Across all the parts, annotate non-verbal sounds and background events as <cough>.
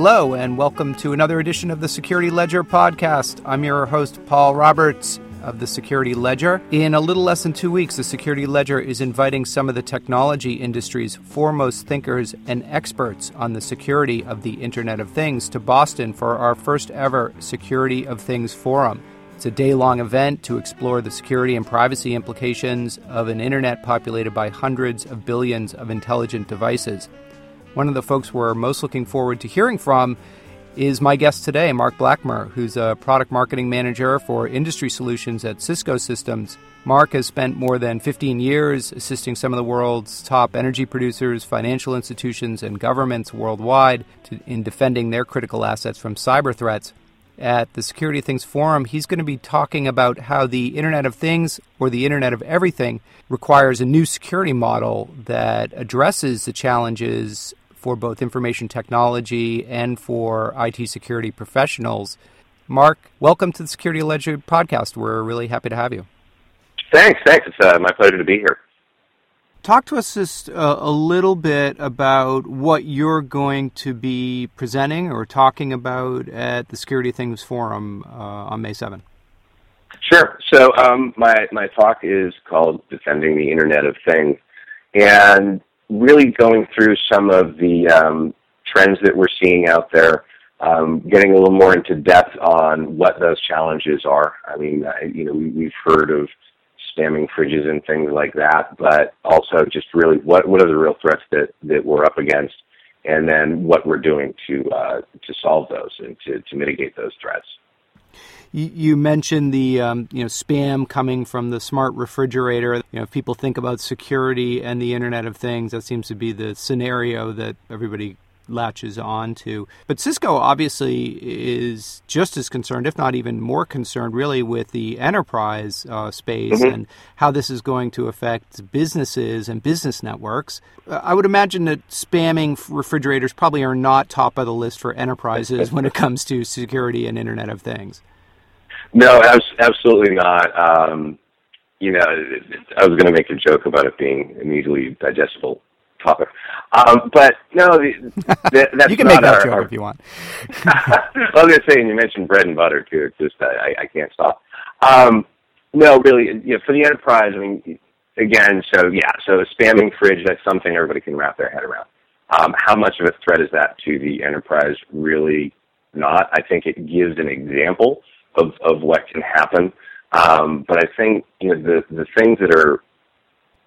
Hello, and welcome to another edition of the Security Ledger podcast. I'm your host, Paul Roberts of the Security Ledger. In a little less than two weeks, the Security Ledger is inviting some of the technology industry's foremost thinkers and experts on the security of the Internet of Things to Boston for our first ever Security of Things Forum. It's a day long event to explore the security and privacy implications of an internet populated by hundreds of billions of intelligent devices. One of the folks we're most looking forward to hearing from is my guest today, Marc Blackmer, who's a product marketing manager for industry solutions at Cisco Systems. Marc has spent more than 15 years assisting some of the world's top energy producers, financial institutions, and governments worldwide to, in defending their critical assets from cyber threats at the Security Things Forum, he's going to be talking about how the Internet of Things or the Internet of Everything requires a new security model that addresses the challenges for both information technology and for IT security professionals. Marc, welcome to the Security Ledger podcast. We're really happy to have you. Thanks, thanks. It's uh, my pleasure to be here. Talk to us just uh, a little bit about what you're going to be presenting or talking about at the Security Things Forum uh, on May 7th. Sure. So um, my my talk is called "Defending the Internet of Things," and really going through some of the um, trends that we're seeing out there, um, getting a little more into depth on what those challenges are. I mean, I, you know, we, we've heard of spamming fridges and things like that, but also just really what what are the real threats that that we're up against, and then what we're doing to uh, to solve those and to, to mitigate those threats. You, mentioned the um, you know spam coming from the smart refrigerator. You know, if people think about security and the Internet of Things, that seems to be the scenario that everybody latches on to. But Cisco obviously is just as concerned, if not even more concerned, really with the enterprise uh, space mm-hmm. and how this is going to affect businesses and business networks. I would imagine that spamming refrigerators probably are not top of the list for enterprises when it comes to security and Internet of Things. No, absolutely not. Um, you know, I was going to make a joke about it being an easily digestible topic. Um, but no, <laughs> that, that's you can make that our, joke our, if you want. <laughs> I was going to say, and you mentioned bread and butter too. It's just I, I can't stop. Um, no, really, you know, for the enterprise, I mean, again, so yeah, so a spamming fridge, that's something everybody can wrap their head around. Um, how much of a threat is that to the enterprise? Really not. I think it gives an example of, of what can happen. Um, but I think you know the the things that are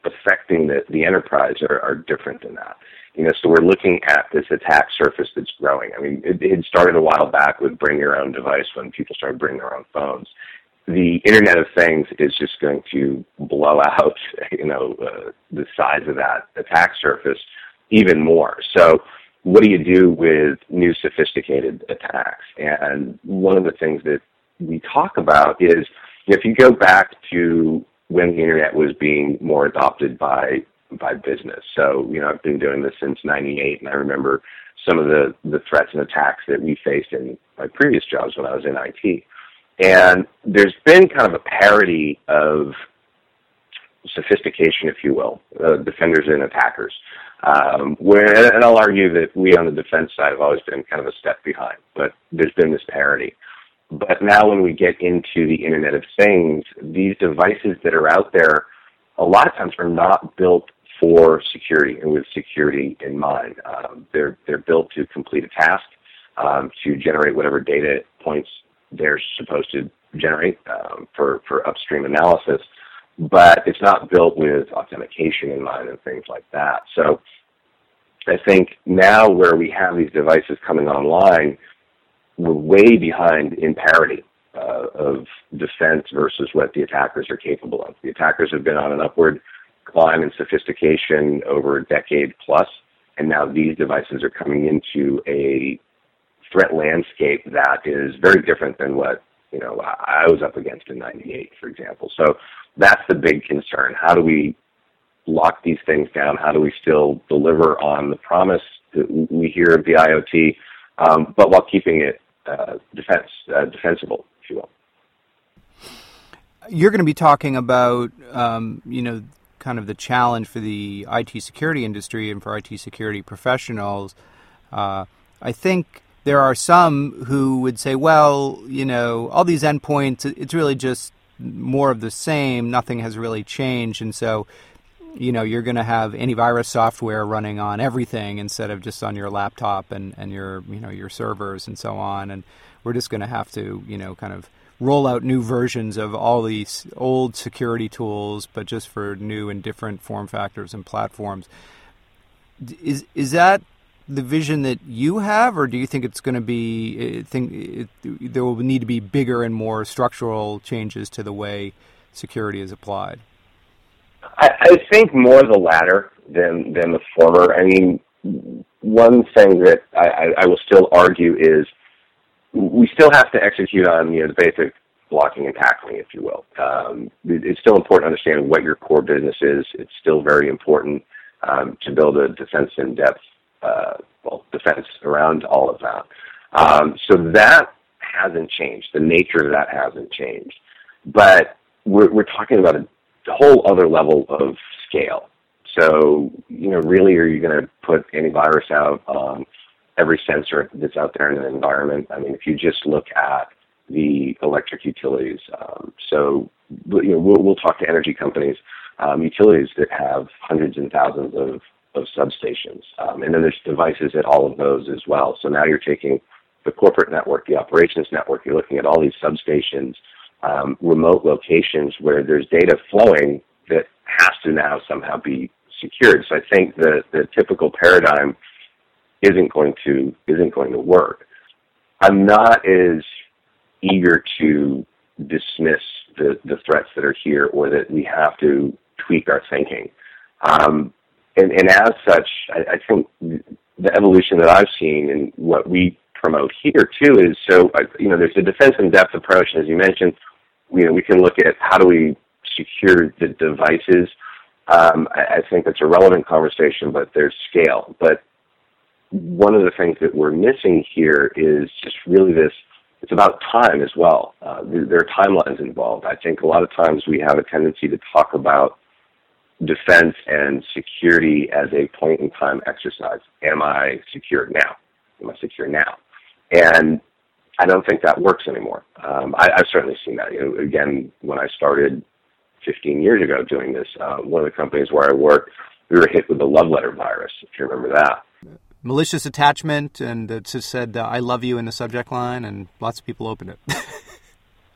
affecting the, the enterprise are, are different than that. You know, so we're looking at this attack surface that's growing. I mean, it, it started a while back with bring your own device when people started bringing their own phones. The Internet of Things is just going to blow <laughs> out, you know, uh, the size of that attack surface even more. So, what do you do with new sophisticated attacks? And one of the things that we talk about is if you go back to when the internet was being more adopted by by business. So, you know, I've been doing this since 98 and I remember some of the, the threats and attacks that we faced in my previous jobs when I was in IT. And there's been kind of a parity of sophistication, if you will, uh, defenders and attackers. Um, where, and I'll argue that we on the defense side have always been kind of a step behind, but there's been this parity. But now when we get into the Internet of Things, these devices that are out there, a lot of times are not built for security and with security in mind. Um, they're, they're built to complete a task, um, to generate whatever data points they're supposed to generate um, for, for upstream analysis, but it's not built with authentication in mind and things like that. So I think now where we have these devices coming online, we're way behind in parity uh, of defense versus what the attackers are capable of. The attackers have been on an upward climb in sophistication over a decade plus, and now these devices are coming into a threat landscape that is very different than what you know I was up against in '98, for example. So that's the big concern. How do we lock these things down? How do we still deliver on the promise that we hear of the IoT, um, but while keeping it uh, defense, uh, defensible, if you will. You're going to be talking about, um, you know, kind of the challenge for the IT security industry and for IT security professionals. Uh, I think there are some who would say, well, you know, all these endpoints, it's really just more of the same. Nothing has really changed. And so, you know, you're going to have antivirus software running on everything instead of just on your laptop and, and your, you know, your servers and so on. And we're just going to have to, you know, kind of roll out new versions of all these old security tools, but just for new and different form factors and platforms. Is is that the vision that you have, or do you think it's going to be uh, think it, there will need to be bigger and more structural changes to the way security is applied? I, I think more the latter than than the former. I mean, one thing that I, I will still argue is we still have to execute on you know the basic blocking and tackling, if you will. Um, it's still important to understand what your core business is. It's still very important um, to build a defense in depth uh, well, defense around all of that. Um, so that hasn't changed. The nature of that hasn't changed. But we're, we're talking about a whole other level of scale. So, you know, really, are you going to put antivirus out on every sensor that's out there in the environment? I mean, if you just look at the electric utilities, um, so you know, we'll, we'll talk to energy companies, um, utilities that have hundreds and thousands of of substations. Um, and then there's devices at all of those as well. So now you're taking the corporate network, the operations network, you're looking at all these substations, um, remote locations where there's data flowing that has to now somehow be secured. So I think the, the typical paradigm isn't going to isn't going to work. I'm not as eager to dismiss the, the threats that are here or that we have to tweak our thinking. Um, and, and as such, I, I think the evolution that I've seen and what we promote here too is so you know there's a defense in depth approach, and as you mentioned, you know we can look at how do we secure the devices. Um, I, I think that's a relevant conversation, but there's scale. But one of the things that we're missing here is just really this. It's about time as well. Uh, there, there are timelines involved. I think a lot of times we have a tendency to talk about defense and security as a point in time exercise. Am I secure now? Am I secure now? And I don't think that works anymore. Um, I, have certainly seen that. You know, again, when I started 15 years ago doing this, uh, one of the companies where I worked, we were hit with the love letter virus, if you remember that. Malicious attachment, and it just said, uh, I love you in the subject line, and lots of people opened it. <laughs>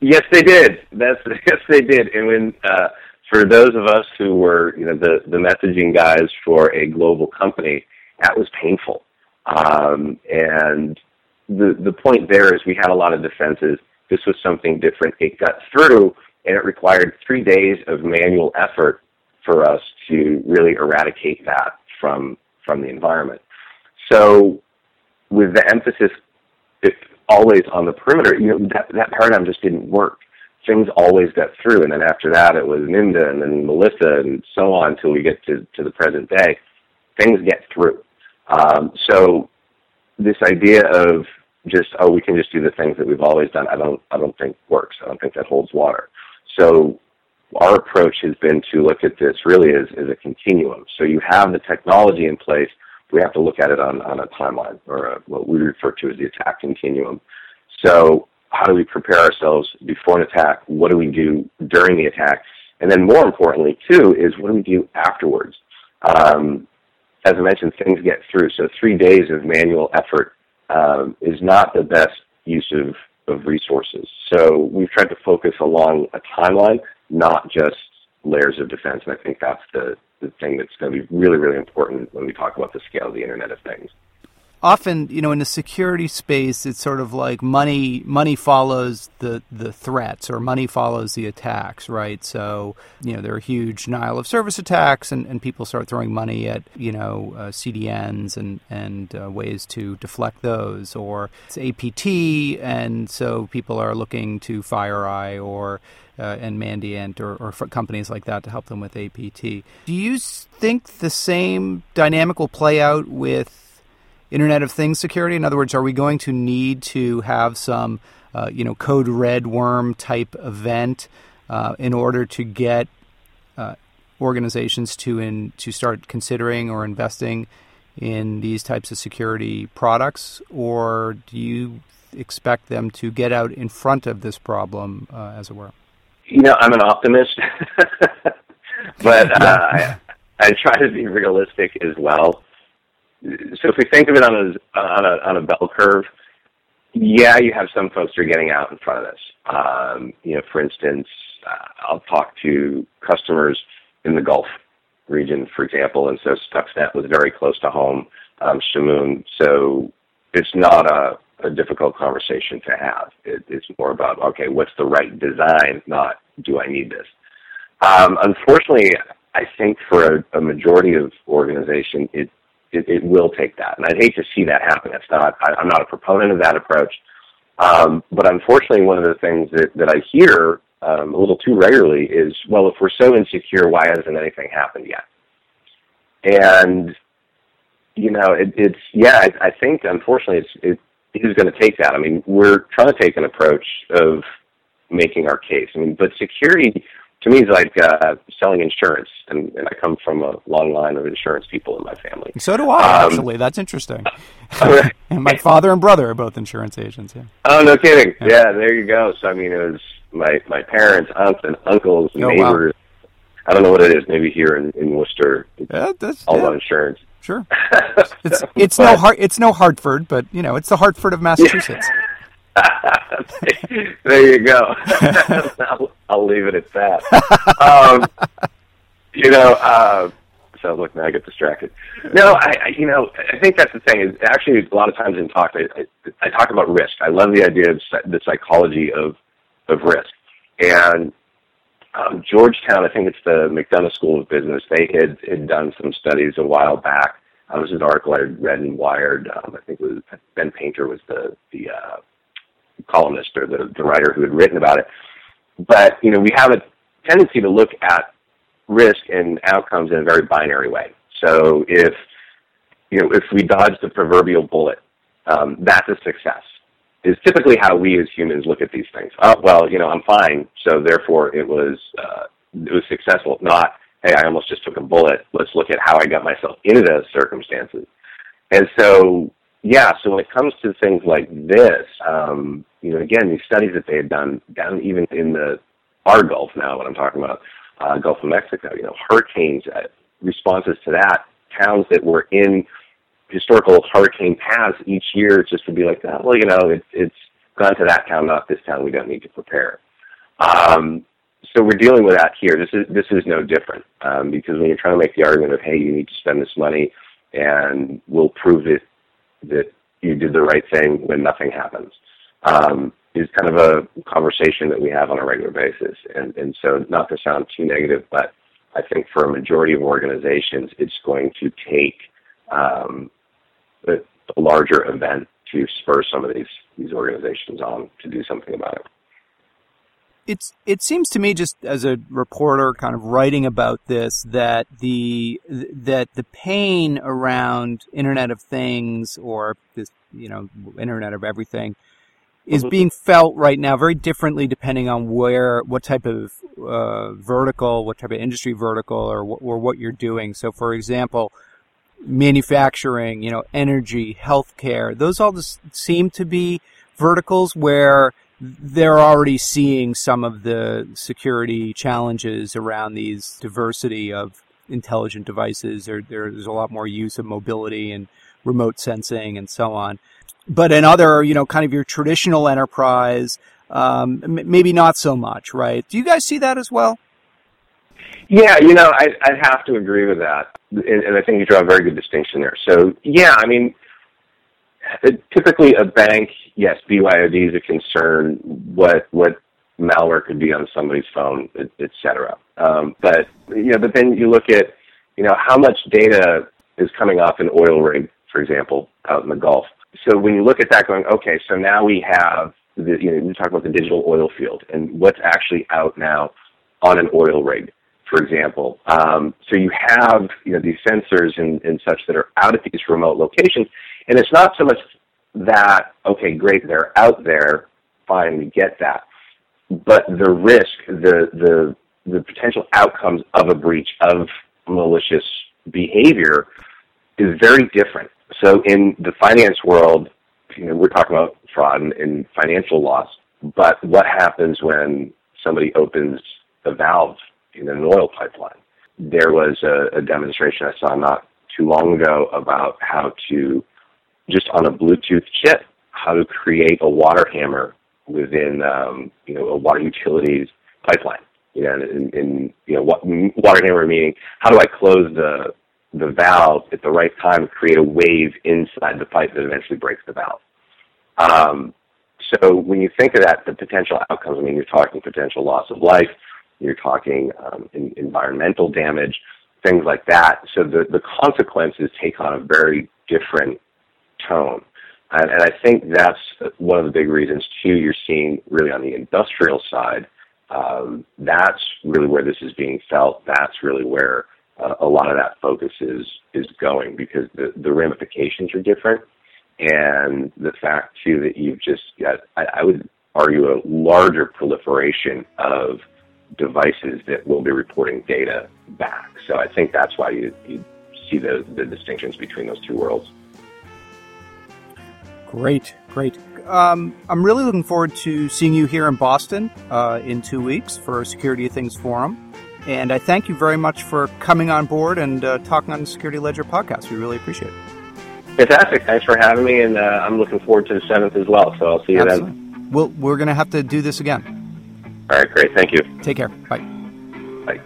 yes, they did. That's <laughs> Yes, they did. And when uh, for those of us who were, you know, the, the messaging guys for a global company, that was painful. Um, and the, the point there is we had a lot of defenses. This was something different. It got through, and it required three days of manual effort for us to really eradicate that from, from the environment. So with the emphasis always on the perimeter, you know, that, that paradigm just didn't work things always got through. And then after that, it was Nimda and then Melissa and so on until we get to, to the present day. Things get through. Um, so this idea of just oh we can just do the things that we've always done, I don't I don't think works. I don't think that holds water. So our approach has been to look at this really as, as a continuum. So you have the technology in place. We have to look at it on, on a timeline or a, what we refer to as the attack continuum. So how do we prepare ourselves before an attack? What do we do during the attack? And then more importantly, too, is what do we do afterwards? Um, as I mentioned, things get through. So three days of manual effort um, is not the best use of, of resources. So we've tried to focus along a timeline, not just layers of defense. And I think that's the, the thing that's going to be really, really important when we talk about the scale of the Internet of Things often, you know, in the security space, it's sort of like money money follows the the threats or money follows the attacks, right? So, you know, there are huge denial of service attacks, and, and people start throwing money at you know uh, CDNs and and uh, ways to deflect those, or it's APT, and so people are looking to FireEye or uh, and Mandiant or, or companies like that to help them with APT. Do you think the same dynamic will play out with Internet of Things security? In other words, are we going to need to have some, uh, you know, code red worm type event uh, in order to get uh, organizations to in to start considering or investing in these types of security products, or do you expect them to get out in front of this problem, uh, as it were? You know, I'm an optimist, <laughs> but <laughs> uh, I, I try to be realistic as well. So if we think of it on a on a on a bell curve, yeah, you have some folks who are getting out in front of this. Um, you know, for instance, uh, I'll talk to customers in the Gulf region, for example, and so Stuxnet was very close to home, um, Shamoon. So it's not a, a difficult conversation to have. It, it's more about, okay, what's the right design, not do I need this? Um, unfortunately, I think for a, a majority of organizations, it, it, it will take that, and I'd hate to see that happen. It's not. I, I'm not a proponent of that approach, um, but unfortunately, one of the things that, that I hear um, a little too regularly is, well, if we're so insecure, why hasn't anything happened yet? And you know, it, it's yeah. I, I think unfortunately, it's it is going to take that. I mean, we're trying to take an approach of making our case. I mean, but security to me is like uh, selling insurance, and, and I come from a long line of insurance people in my family. So do I. Um, actually, that's interesting. and <laughs> <laughs> my father and brother are both insurance agents. Yeah. Oh, no kidding. Yeah. yeah. there you go. So I mean, it was my my parents, aunts, and uncles, and oh, neighbors. Wow. I don't know what it is. Maybe here in, in Worcester, yeah, that's all about insurance. Sure. <laughs> It's it's no it's no Hartford, but you know it's the Hartford of Massachusetts. <laughs> there you go. <laughs> I'll, I'll, leave it at that. Um, you know, uh, sounds like now I get distracted. No, I, I, you know, I think that's the thing. Is actually a lot of times in talk, I, I, I talk about risk. I love the idea of the psychology of of risk. And um, Georgetown, I think it's the McDonough School of Business. They had, had done some studies a while back. Uh, this is an article I read in Wired. Um, I think it was Ben Paynter was the the uh, columnist or the, the writer who had written about it. But you know, we have a tendency to look at risk and outcomes in a very binary way. So if you know if we dodge the proverbial bullet, um, that's a success. Is typically how we as humans look at these things. Oh well, you know, I'm fine, so therefore it was uh, it was successful. Not hey, I almost just took a bullet. Let's look at how I got myself into those circumstances. And so yeah, so when it comes to things like this, um, you know, again, these studies that they had done down even in the our Gulf now, what I'm talking about, uh, Gulf of Mexico, you know, hurricanes, uh, responses to that, towns that were in historical hurricane paths each year just to be like, oh, well, you know, it's it's gone to that town, not this town. We don't need to prepare. Um, so we're dealing with that here. This is this is no different um, because when you're trying to make the argument of, hey, you need to spend this money, and we'll prove it that you did the right thing when nothing happens um, is kind of a conversation that we have on a regular basis. And, and so, not to sound too negative, but I think for a majority of organizations, it's going to take um, a, larger event to spur some of these these organizations on to do something about it it's it seems to me just as a reporter kind of writing about this that the that the pain around internet of things or this you know internet of everything is mm-hmm. being felt right now very differently depending on where what type of uh, vertical what type of industry vertical or or what you're doing so for example manufacturing you know energy healthcare those all just seem to be verticals where they're already seeing some of the security challenges around these diversity of intelligent devices. There, there's a lot more use of mobility and remote sensing and so on. But in other, you know, kind of your traditional enterprise, um, maybe not so much, right? Do you guys see that as well? Yeah, you know, I, I have to agree with that, and, and I think you draw a very good distinction there. So, yeah, I mean, typically a bank, yes, BYOD is a concern. What what malware could be on somebody's phone, et, et cetera. Um, but you know, but then you look at you know how much data is coming off an oil rig, for example, out in the Gulf. So when you look at that, going, okay, so now we have the, you know, you talk about the digital oil field and what's actually out now on an oil rig for example. Um, so you have you know these sensors and, and such that are out at these remote locations, and it's not so much that okay, great, they're out there, fine, we get that, but the risk, the the the potential outcomes of a breach of malicious behavior is very different. So in the finance world, you know, we're talking about fraud and, and financial loss, but what happens when somebody opens a valve in an oil pipeline? There was a, a demonstration I saw not too long ago about how to, just on a Bluetooth chip, how to create a water hammer within, um, you know, a water utilities pipeline. You know, in, in you know, what, water hammer meaning how do I close the the valve at the right time and create a wave inside the pipe that eventually breaks the valve. Um, so when you think of that, the potential outcomes, I mean, you're talking potential loss of life, you're talking um, in, environmental damage, things like that. So the, the consequences take on a very different tone. And, and I think that's one of the big reasons, too, you're seeing really on the industrial side, um, that's really where this is being felt. That's really where uh, a lot of that focus is, is going because the, the ramifications are different and the fact too that you've just got, I, I would argue, a larger proliferation of devices that will be reporting data back. So I think that's why you, you see the, the distinctions between those two worlds. Great, great. Um, I'm really looking forward to seeing you here in Boston uh, in two weeks for Security of Things Forum. And I thank you very much for coming on board and uh, talking on the Security Ledger podcast. We really appreciate it. Fantastic. Thanks for having me, and uh, I'm looking forward to the 7th as well. So I'll see you Absolutely. then. We'll, we're going to have to do this again. All right, great. Thank you. Take care. Bye. Bye.